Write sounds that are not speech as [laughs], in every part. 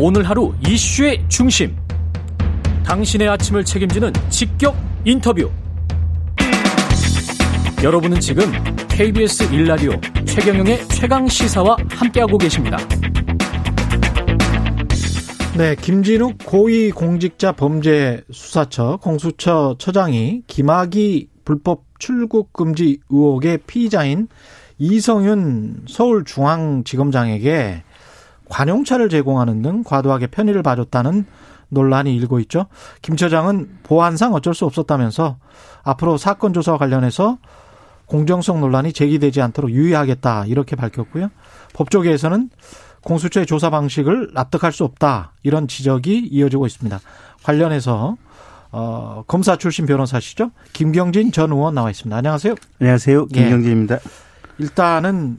오늘 하루 이슈의 중심. 당신의 아침을 책임지는 직격 인터뷰. 여러분은 지금 KBS 1라디오 최경영의 최강 시사와 함께하고 계십니다. 네, 김진욱 고위공직자 범죄 수사처 공수처 처장이 김학의 불법 출국 금지 의혹의 피의자인 이성윤 서울중앙지검장에게 관용차를 제공하는 등 과도하게 편의를 봐줬다는 논란이 일고 있죠. 김 처장은 보안상 어쩔 수 없었다면서 앞으로 사건 조사와 관련해서 공정성 논란이 제기되지 않도록 유의하겠다 이렇게 밝혔고요. 법조계에서는 공수처의 조사 방식을 납득할 수 없다 이런 지적이 이어지고 있습니다. 관련해서 어, 검사 출신 변호사시죠? 김경진 전 의원 나와 있습니다. 안녕하세요. 안녕하세요. 예. 김경진입니다. 예. 일단은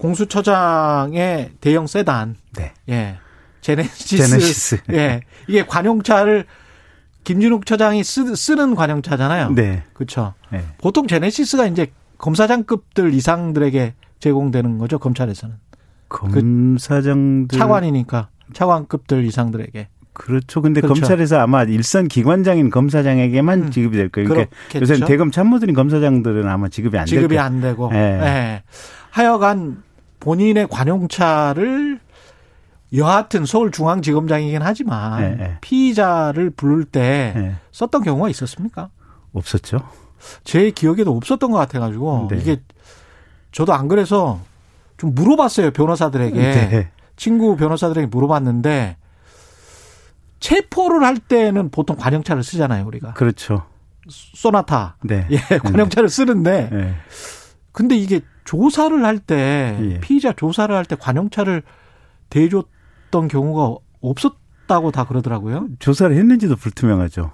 공수처장의 대형 세단, 네. 예, 제네시스, 제네시스. [laughs] 예, 이게 관용차를 김진욱 처장이 쓰, 쓰는 관용차잖아요. 네. 그렇죠. 네. 보통 제네시스가 이제 검사장급들 이상들에게 제공되는 거죠 검찰에서는 검사장들 차관이니까 차관급들 이상들에게 그렇죠. 근데 그렇죠. 검찰에서 아마 일선 기관장인 검사장에게만 음. 지급이 될 거예요. 그러니까. 요새 대검 참모들인 검사장들은 아마 지급이 안될 지급이 거예요. 안 되고 예. 예. 하여간 본인의 관용차를 여하튼 서울중앙지검장이긴 하지만 예, 예. 피의자를 부를 때 예. 썼던 경우가 있었습니까? 없었죠. 제 기억에도 없었던 것 같아가지고 네. 이게 저도 안 그래서 좀 물어봤어요 변호사들에게 네. 친구 변호사들에게 물어봤는데 체포를 할 때는 보통 관용차를 쓰잖아요 우리가 그렇죠. 소나타 네. 예 관용차를 쓰는데 예. 근데 이게 조사를 할때 예. 피의자 조사를 할 때 관용차를 대줬던 경우가 없었다고 다 그러더라고요. 조사를 했는지도 불투명하죠.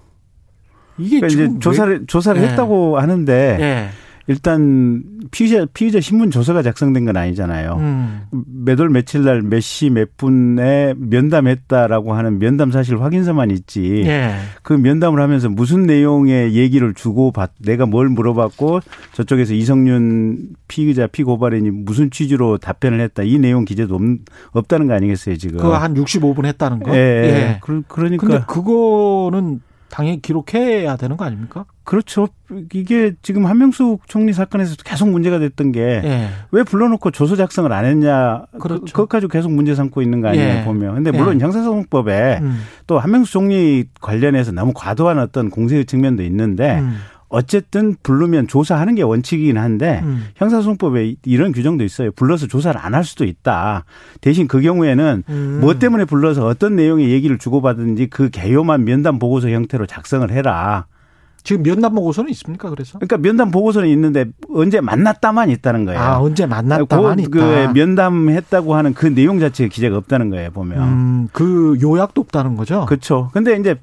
이게 그러니까 이제 조사를 조사를 예. 했다고 하는데 왜, 예. 일단 피의자 피의자 신문 조서가 작성된 건 아니잖아요. 음. 몇월 며칠 날 몇 시 몇 분에 면담했다라고 하는 면담 사실 확인서만 있지. 예. 그 면담을 하면서 무슨 내용의 얘기를 주고 받, 내가 뭘 물어봤고 저쪽에서 이성윤 피의자 피고발인이 무슨 취지로 답변을 했다 이 내용 기재도 없, 없다는 거 아니겠어요 지금? 그거 한 65분 했다는 거. 예, 예. 그, 그러니까 근데 그거는 당연히 기록해야 되는 거 아닙니까? 그렇죠. 이게 지금 한명숙 총리 사건에서도 계속 문제가 됐던 게왜 예. 불러놓고 조서 작성을 안 했냐. 그렇죠. 그, 것 가지고 계속 문제 삼고 있는 거 아니에요 예. 보면. 근데 물론 예. 형사소송법에 음. 또 한명숙 총리 관련해서 너무 과도한 어떤 공세의 측면도 있는데 음. 어쨌든 부르면 조사하는 게 원칙이긴 한데 음. 형사소송법에 이런 규정도 있어요. 불러서 조사를 안 할 수도 있다. 대신 그 경우에는 음. 뭐 때문에 불러서 어떤 내용의 얘기를 주고받은지 그 개요만 면담 보고서 형태로 작성을 해라. 지금 면담 보고서는 있습니까? 그래서 그러니까 면담 보고서는 있는데 언제 만났다만 있다는 거예요. 아 언제 만났다만 그, 있다. 그 면담했다고 하는 그 내용 자체에 기재가 없다는 거예요. 보면. 음, 그 요약도 없다는 거죠. 그렇죠. 근데 이제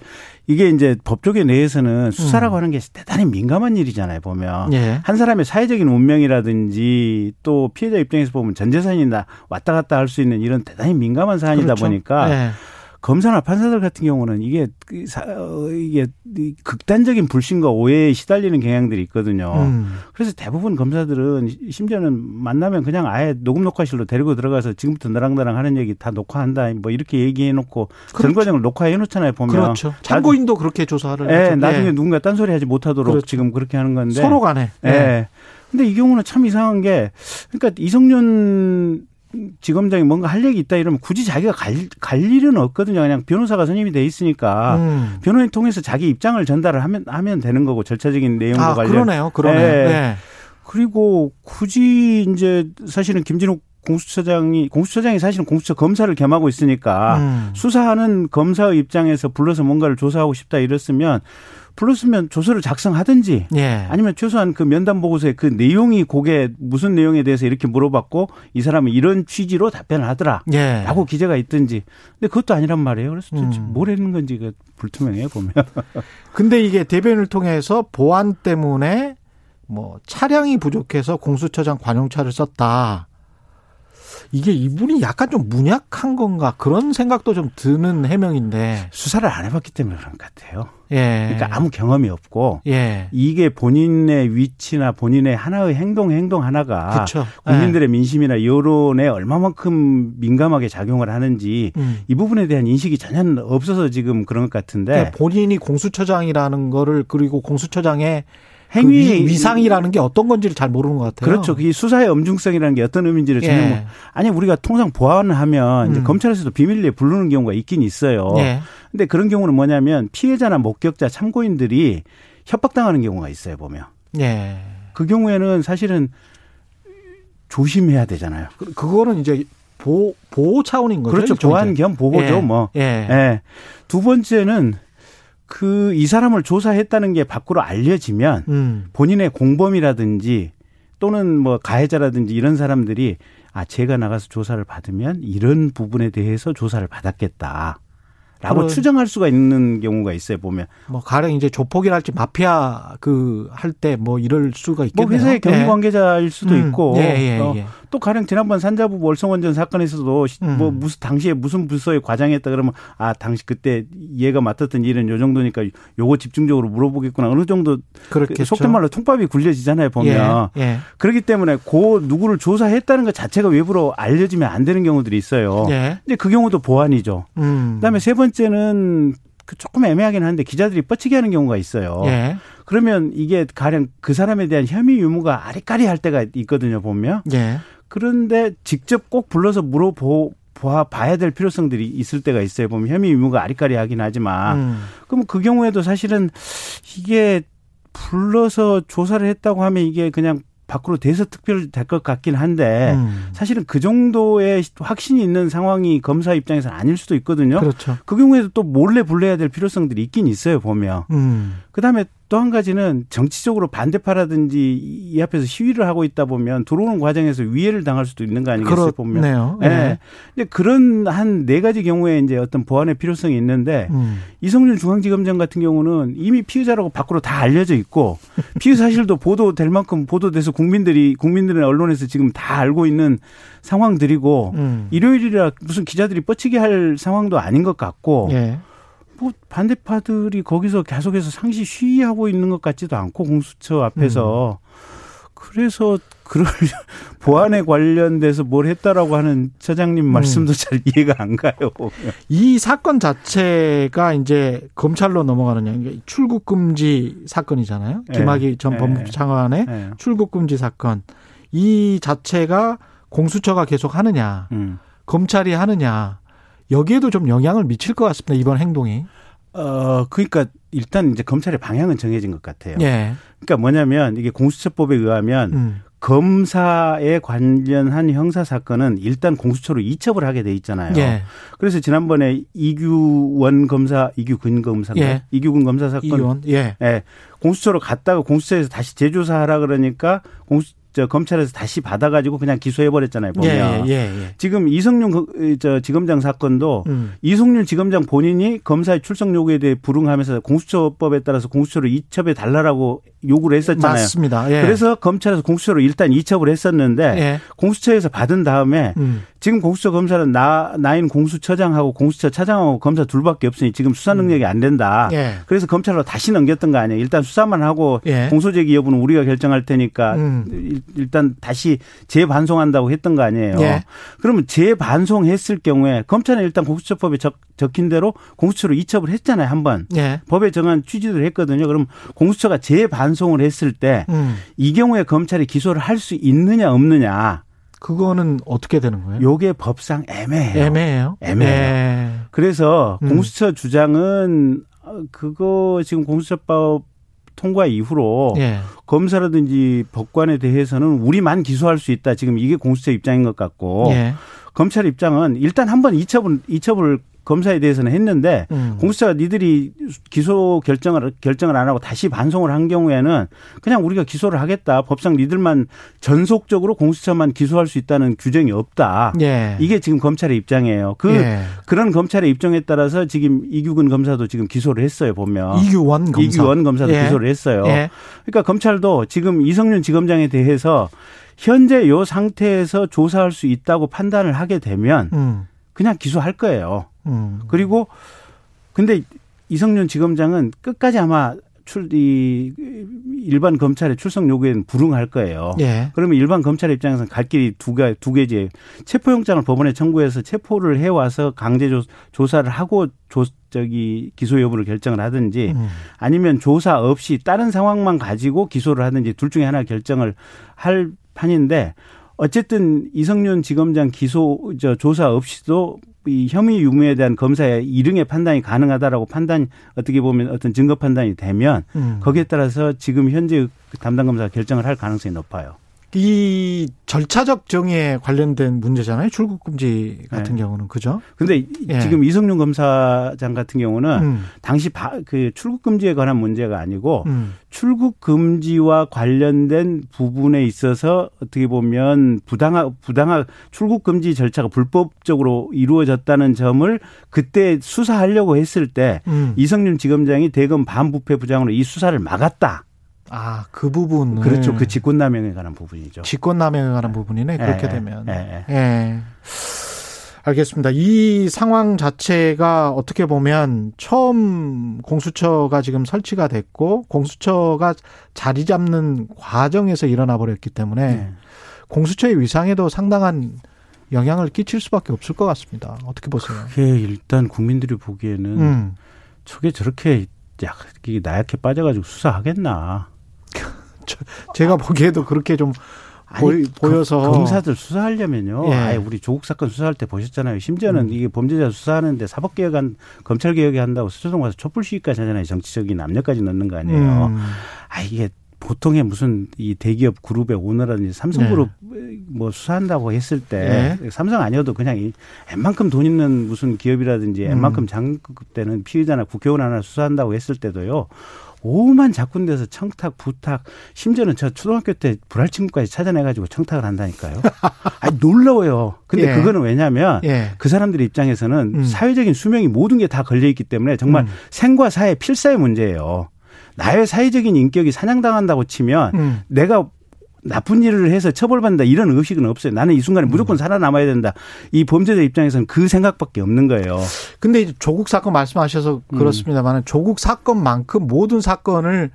이게 이제 법조계 내에서는 수사라고 음. 하는 게 대단히 민감한 일이잖아요. 보면 예. 한 사람의 사회적인 운명이라든지 또 피해자 입장에서 보면 전 재산이 나 왔다 갔다 할 수 있는 이런 대단히 민감한 사안이다 그렇죠. 보니까 예. 검사나 판사들 같은 경우는 이게 그 사- 어, 이게 이 극단적인 불신과 오해에 시달리는 경향들이 있거든요. 음. 그래서 대부분 검사들은 심지어는 만나면 그냥 아예 녹음 녹화실로 데리고 들어가서 지금부터 너랑 나랑 하는 얘기 다 녹화한다 뭐 이렇게 얘기해 놓고 전 그렇죠. 과정을 녹화해 놓잖아요 보면 그렇죠. 참고인도 그렇게 조사를 예, 하죠. 나중에 예. 누군가 딴소리 하지 못하도록 그렇죠. 지금 그렇게 하는 건데 서로 간에 예. 예. 근데 이 경우는 참 이상한 게 그러니까 이성윤 지검장이 뭔가 할 얘기 있다 이러면 굳이 자기가 갈, 갈 일은 없거든요. 그냥 변호사가 선임이 돼 있으니까 음. 변호인 통해서 자기 입장을 전달을 하면 하면 되는 거고 절차적인 내용과 아 관련. 그러네요. 그러네. 예. 예. 그리고 굳이 이제 사실은 김진욱 공수처장이 공수처장이 사실은 공수처 검사를 겸하고 있으니까 음. 수사하는 검사의 입장에서 불러서 뭔가를 조사하고 싶다 이랬으면 불렀으면 조서를 작성하든지 예. 아니면 최소한 그 면담 보고서에 그 내용이 그게 무슨 내용에 대해서 이렇게 물어봤고 이 사람은 이런 취지로 답변을 하더라. 예. 라고 기재가 있든지. 근데 그것도 아니란 말이에요. 그래서 도대체 음. 뭘 했는 건지 그 불투명해요, 보면. [laughs] 근데 이게 대변을 통해서 보안 때문에 뭐 차량이 부족해서 공수처장 관용차를 썼다. 이게 이분이 약간 좀 문약한 건가 그런 생각도 좀 드는 해명인데 수사를 안 해봤기 때문에 그런 것 같아요. 예. 그러니까 아무 경험이 없고 예. 이게 본인의 위치나 본인의 하나의 행동 행동 하나가 그쵸. 국민들의 민심이나 여론에 얼마만큼 민감하게 작용을 하는지 음. 이 부분에 대한 인식이 전혀 없어서 지금 그런 것 같은데 그러니까 본인이 공수처장이라는 거를 그리고 공수처장의 행위 그 위, 위상이라는 게 어떤 건지를 잘 모르는 것 같아요. 그렇죠. 이 수사의 엄중성이라는 게 어떤 의미인지를 전혀 예. 뭐 아니 우리가 통상 보안을 하면 이제 음. 검찰에서도 비밀리에 부르는 경우가 있긴 있어요. 예. 근데 그런 경우는 뭐냐면 피해자나 목격자 참고인들이 협박당하는 경우가 있어요 보면 예. 그 경우에는 사실은 조심해야 되잖아요. 그- 그거는 이제 보호, 보호 차원인 거죠. 그렇죠. 보안 겸 보호죠. 예. 뭐. 예. 예. 두 번째는 그 이 사람을 조사했다는 게 밖으로 알려지면 음. 본인의 공범이라든지 또는 뭐 가해자라든지 이런 사람들이 아 제가 나가서 조사를 받으면 이런 부분에 대해서 조사를 받았겠다. 라고 그런- 추정할 수가 있는 경우가 있어요 보면 뭐 가령 이제 조폭이랄지 마피아 그 할 때 뭐 이럴 수가 뭐 있겠네요. 회사의 경비 예. 관계자일 수도 음. 있고 예, 예, 어, 예. 또 가령 지난번 산자부 월성원전 사건에서도 시- 음. 뭐 무슨 당시에 무슨 부서에 과장했다 그러면 아 당시 그때 얘가 맡았던 일은 요 정도니까 요거 집중적으로 물어보겠구나 어느 정도 그렇겠죠. 속된 말로 통밥이 굴려지잖아요 보면 예. 예. 그렇기 때문에 그 누구를 조사했다는 것 자체가 외부로 알려지면 안 되는 경우들이 있어요. 예. 이제 그 경우도 보안이죠. 음. 그다음에 세 번째 는 그 조금 애매하긴 한데 기자들이 뻗치게 하는 경우가 있어요. 예. 그러면 이게 가령 그 사람에 대한 혐의 유무가 아리까리 할 때가 있거든요, 보면. 예. 그런데 직접 꼭 불러서 물어보 봐- 봐야 될 필요성들이 있을 때가 있어요. 보면 혐의 유무가 아리까리 하긴 하지만. 음. 그럼 그 경우에도 사실은 이게 불러서 조사를 했다고 하면 이게 그냥 밖으로 대서특별 될 것 같긴 한데 음. 사실은 그 정도의 확신이 있는 상황이 검사 입장에서는 아닐 수도 있거든요. 그렇죠. 그 경우에도 또 몰래 불러야 될 필요성들이 있긴 있어요, 보면. 음. 그다음에 또 한 가지는 정치적으로 반대파라든지 이 앞에서 시위를 하고 있다 보면 들어오는 과정에서 위해를 당할 수도 있는 거 아니겠어요, 보면. 예. 예. 이제 그런 한 네 가지 경우에 이제 어떤 보안의 필요성이 있는데 음. 이성윤 중앙지검장 같은 경우는 이미 피의자라고 밖으로 다 알려져 있고 [laughs] 피의 사실도 보도될 만큼 보도돼서 국민들이 국민들의 언론에서 지금 다 알고 있는 상황들이고 음. 일요일이라 무슨 기자들이 뻗치게 할 상황도 아닌 것 같고 예. 뭐 반대파들이 거기서 계속해서 상시 시위하고 있는 것 같지도 않고 공수처 앞에서 그래서 그럴 [laughs] 보안에 관련돼서 뭘 했다라고 하는 처장님 말씀도 잘 이해가 안 가요. 이 사건 자체가 이제 검찰로 넘어가는 게 출국 금지 사건이잖아요. 예. 김학의 전 예. 법무부 장관의 예. 출국 금지 사건. 이 자체가 공수처가 계속 하느냐, 음. 검찰이 하느냐. 여기에도 좀 영향을 미칠 것 같습니다. 이번 행동이. 어 그러니까 일단 이제 검찰의 방향은 정해진 것 같아요. 예. 그러니까 뭐냐면 이게 공수처법에 의하면 음. 검사에 관련한 형사 사건은 일단 공수처로 이첩을 하게 돼 있잖아요. 예. 그래서 지난번에 이규원 검사, 이규근 검사, 예. 이규근 검사 사건, 이원. 예. 예, 공수처로 갔다가 공수처에서 다시 재조사하라 그러니까 공수 저 검찰에서 다시 받아가지고 그냥 기소해 버렸잖아요. 예. 보면 예. 예. 지금 이성윤 그- 저 지검장 사건도 음. 이성윤 지검장 본인이 검사의 출석 요구에 대해 불응하면서 공수처법에 따라서 공수처로 이첩해 달라라고 요구를 했었잖아요. 맞습니다. 예. 그래서 검찰에서 공수처로 일단 이첩을 했었는데 예. 공수처에서 받은 다음에 음. 지금 공수처 검사는 나 나인 공수처장하고 공수처 차장하고 검사 둘밖에 없으니 지금 수사 능력이 안 된다. 예. 그래서 검찰로 다시 넘겼던 거 아니에요. 일단 수사만 하고 예. 공소제기 여부는 우리가 결정할 테니까 음. 일- 일단 다시 재반송한다고 했던 거 아니에요. 예. 그러면 재반송했을 경우에 검찰은 일단 공수처법에 적, 적힌 대로 공수처로 이첩을 했잖아요. 한 번. 예. 법에 정한 취지를 했거든요. 그럼 공수처가 재반송을 했을 때이 음. 경우에 검찰이 기소를 할 수 있느냐 없느냐 그거는 어떻게 되는 거예요? 요게 법상 애매해요. 애매해요. 애매해요. 예. 그래서 음. 공수처 주장은 어, 그거 지금 공수처법 통과 이후로 예. 검사라든지 법관에 대해서는 우리만 기소할 수 있다. 지금 이게 공수처 입장인 것 같고 예. 검찰 입장은 일단 한번 이첩을 이첩을 검사에 대해서는 했는데 음. 공수처가 니들이 기소 결정을 결정을 안 하고 다시 반송을 한 경우에는 그냥 우리가 기소를 하겠다. 법상 니들만 전속적으로 공수처만 기소할 수 있다는 규정이 없다. 예. 이게 지금 검찰의 입장이에요. 그 예. 그런 검찰의 입장에 따라서 지금 이규근 검사도 지금 기소를 했어요. 보면 이규원 검사. 이규원 검사도 예. 기소를 했어요. 예. 그러니까 검찰도 지금 이성윤 지검장에 대해서 현재 요 상태에서 조사할 수 있다고 판단을 하게 되면 음. 그냥 기소할 거예요. 음. 그리고 근데 이성윤 지검장은 끝까지 아마 출, 이, 일반 검찰의 출석 요구에는 불응할 거예요. 예. 그러면 일반 검찰 입장에서는 갈 길이 두 개, 두 개지. 체포영장을 법원에 청구해서 체포를 해와서 강제 조, 조사를 하고 조, 저기 기소 여부를 결정을 하든지 음. 아니면 조사 없이 다른 상황만 가지고 기소를 하든지 둘 중에 하나 결정을 할 판인데 어쨌든 이성윤 지검장 기소 저 조사 없이도 이 혐의 유무에 대한 검사의 이릉의 판단이 가능하다라고 판단 어떻게 보면 어떤 증거 판단이 되면 음. 거기에 따라서 지금 현재 담당 검사가 결정을 할 가능성이 높아요. 이 절차적 정의에 관련된 문제잖아요. 출국 금지 같은 네. 경우는 그죠? 근데 예. 지금 이성윤 검사장 같은 경우는 음. 당시 바, 그 출국 금지에 관한 문제가 아니고 음. 출국 금지와 관련된 부분에 있어서 어떻게 보면 부당하 부당하 출국 금지 절차가 불법적으로 이루어졌다는 점을 그때 수사하려고 했을 때 음. 이성윤 지검장이 대검 반부패 부장으로 이 수사를 막았다. 아, 그 부분. 그렇죠. 그 직권남용에 관한 부분이죠. 직권남용에 관한 부분이네. 그렇게 예, 되면. 예, 예. 예. 알겠습니다. 이 상황 자체가 어떻게 보면 처음 공수처가 지금 설치가 됐고 공수처가 자리 잡는 과정에서 일어나 버렸기 때문에 네. 공수처의 위상에도 상당한 영향을 끼칠 수밖에 없을 것 같습니다. 어떻게 보세요? 그게 일단 국민들이 보기에는 음. 저게 저렇게 약 나약해 빠져가지고 수사하겠나? 제가 보기에도 그렇게 좀 보이, 그 보여서 검사들 수사하려면요. 예. 아예 우리 조국 사건 수사할 때 보셨잖아요. 심지어는 음. 이게 범죄자 수사하는데 사법개혁한 검찰 개혁이 한다고 수사동 가서 촛불 시위까지 하잖아요. 정치적인 압력까지 넣는 거 아니에요. 음. 아 이게 보통의 무슨 이 대기업 그룹의 오너라든지 삼성그룹 네. 뭐 수사한다고 했을 때 삼성 아니어도 그냥 이 웬만큼 돈 있는 무슨 기업이라든지 음. 웬만큼 장급 되는 피의자나 국회의원 하나 수사한다고 했을 때도요. 오만 작 군데서 청탁, 부탁, 심지어는 저 초등학교 때 불알친구까지 찾아내가지고 청탁을 한다니까요. [laughs] 아 놀라워요. 근데 예. 그거는 왜냐면 예. 그 사람들의 입장에서는 음. 사회적인 수명이 모든 게 다 걸려있기 때문에 정말 음. 생과 사의 필사의 문제예요. 나의 사회적인 인격이 사냥당한다고 치면 음. 내가 나쁜 일을 해서 처벌받는다 이런 의식은 없어요. 나는 이 순간에 음. 무조건 살아남아야 된다. 이 범죄자 입장에서는 그 생각밖에 없는 거예요. 근데 이제 조국 사건 말씀하셔서 음. 그렇습니다만 조국 사건만큼 모든 사건을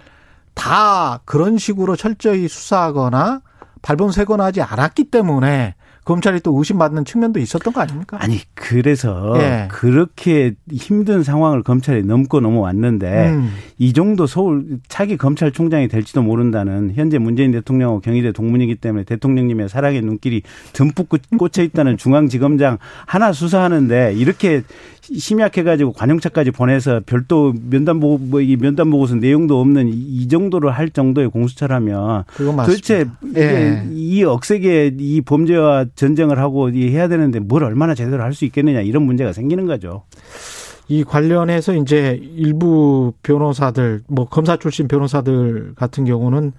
다 그런 식으로 철저히 수사하거나 발본세거나 하지 않았기 때문에 검찰이 또 의심받는 측면도 있었던 거 아닙니까? 아니 그래서 예. 그렇게 힘든 상황을 검찰이 넘고 넘어왔는데 음. 이 정도 서울 차기 검찰총장이 될지도 모른다는 현재 문재인 대통령하고 경희대 동문이기 때문에 대통령님의 사랑의 눈길이 듬뿍 꽂혀 있다는 중앙지검장 하나 수사하는데 이렇게 심약해가지고 관용차까지 보내서 별도 면담 보고 뭐이 면담 보고서 내용도 없는 이 정도로 할 정도의 공수처라면. 도대체 예. 이 억세게 이 범죄와 전쟁을 하고 이 해야 되는데 뭘 얼마나 제대로 할 수 있겠느냐 이런 문제가 생기는 거죠. 이 관련해서 이제 일부 변호사들, 뭐 검사 출신 변호사들 같은 경우는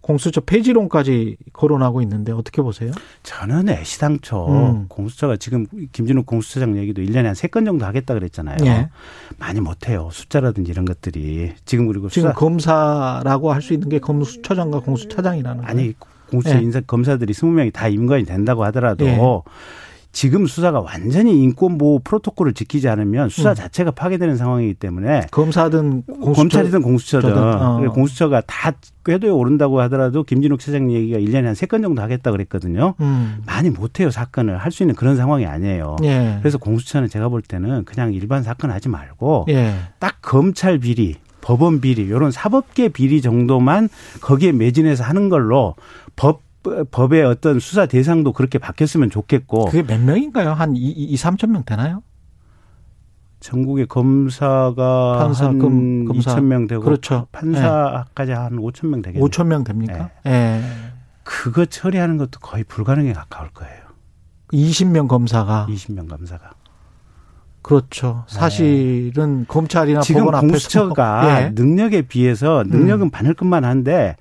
공수처 폐지론까지 거론하고 있는데 어떻게 보세요? 저는 애시당초 음. 공수처가 지금 김진욱 공수처장 얘기도 1년에 한 세 건 정도 하겠다 그랬잖아요. 예. 많이 못해요. 숫자라든지 이런 것들이. 지금 그리고 지금 검사라고 할 수 있는 게 검수처장과 공수차장이라는 거예요. 공수처 예. 인사 검사들이 20명이 다 임관이 된다고 하더라도 예. 지금 수사가 완전히 인권보호 프로토콜을 지키지 않으면 수사 음. 자체가 파괴되는 상황이기 때문에 검사든 공수처, 검찰이든 공수처든 어. 공수처가 다 궤도에 오른다고 하더라도 김진욱 차장 얘기가 1년에 한 세 건 정도 하겠다 그랬거든요. 음. 많이 못해요 사건을 할 수 있는 그런 상황이 아니에요. 예. 그래서 공수처는 제가 볼 때는 그냥 일반 사건 하지 말고 예. 딱 검찰 비리, 법원 비리, 이런 사법계 비리 정도만 거기에 매진해서 하는 걸로 법 법의 어떤 수사 대상도 그렇게 바뀌었으면 좋겠고 그게 몇 명인가요? 한 2, 2 3천 명 되나요? 전국의 검사가 판사, 한 검- 검사. 2천 명 되고 그렇죠. 판사까지 한 5천 명 되겠네요. 5천 명 됩니까? 예. 그거 처리하는 것도 거의 불가능에 가까울 거예요. 20명 검사가 20명 검사가. 그렇죠. 사실은 검찰이나 지금 법원 앞에서 공수처가 [laughs] 예. 능력에 비해서 능력은 음. 많을 것만 한데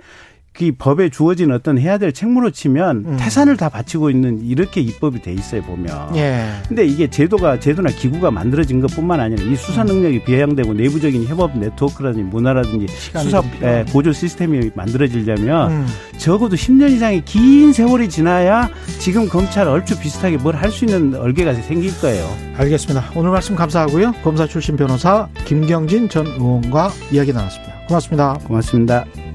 그 법에 주어진 어떤 해야 될 책무로 치면 음. 태산을 다 바치고 있는 이렇게 입법이 돼 있어요 보면. 예. 근데 이게 제도가 제도나 기구가 만들어진 것뿐만 아니라 이 수사 능력이 비양되고 내부적인 협업 네트워크라든지 문화라든지 수사. 예, 보조 시스템이 만들어지려면 음. 적어도 10년 이상의 긴 세월이 지나야 지금 검찰 얼추 비슷하게 뭘 할 수 있는 얼개가 생길 거예요. 알겠습니다. 오늘 말씀 감사하고요. 검사 출신 변호사 김경진 전 의원과 이야기 나눴습니다. 고맙습니다. 고맙습니다.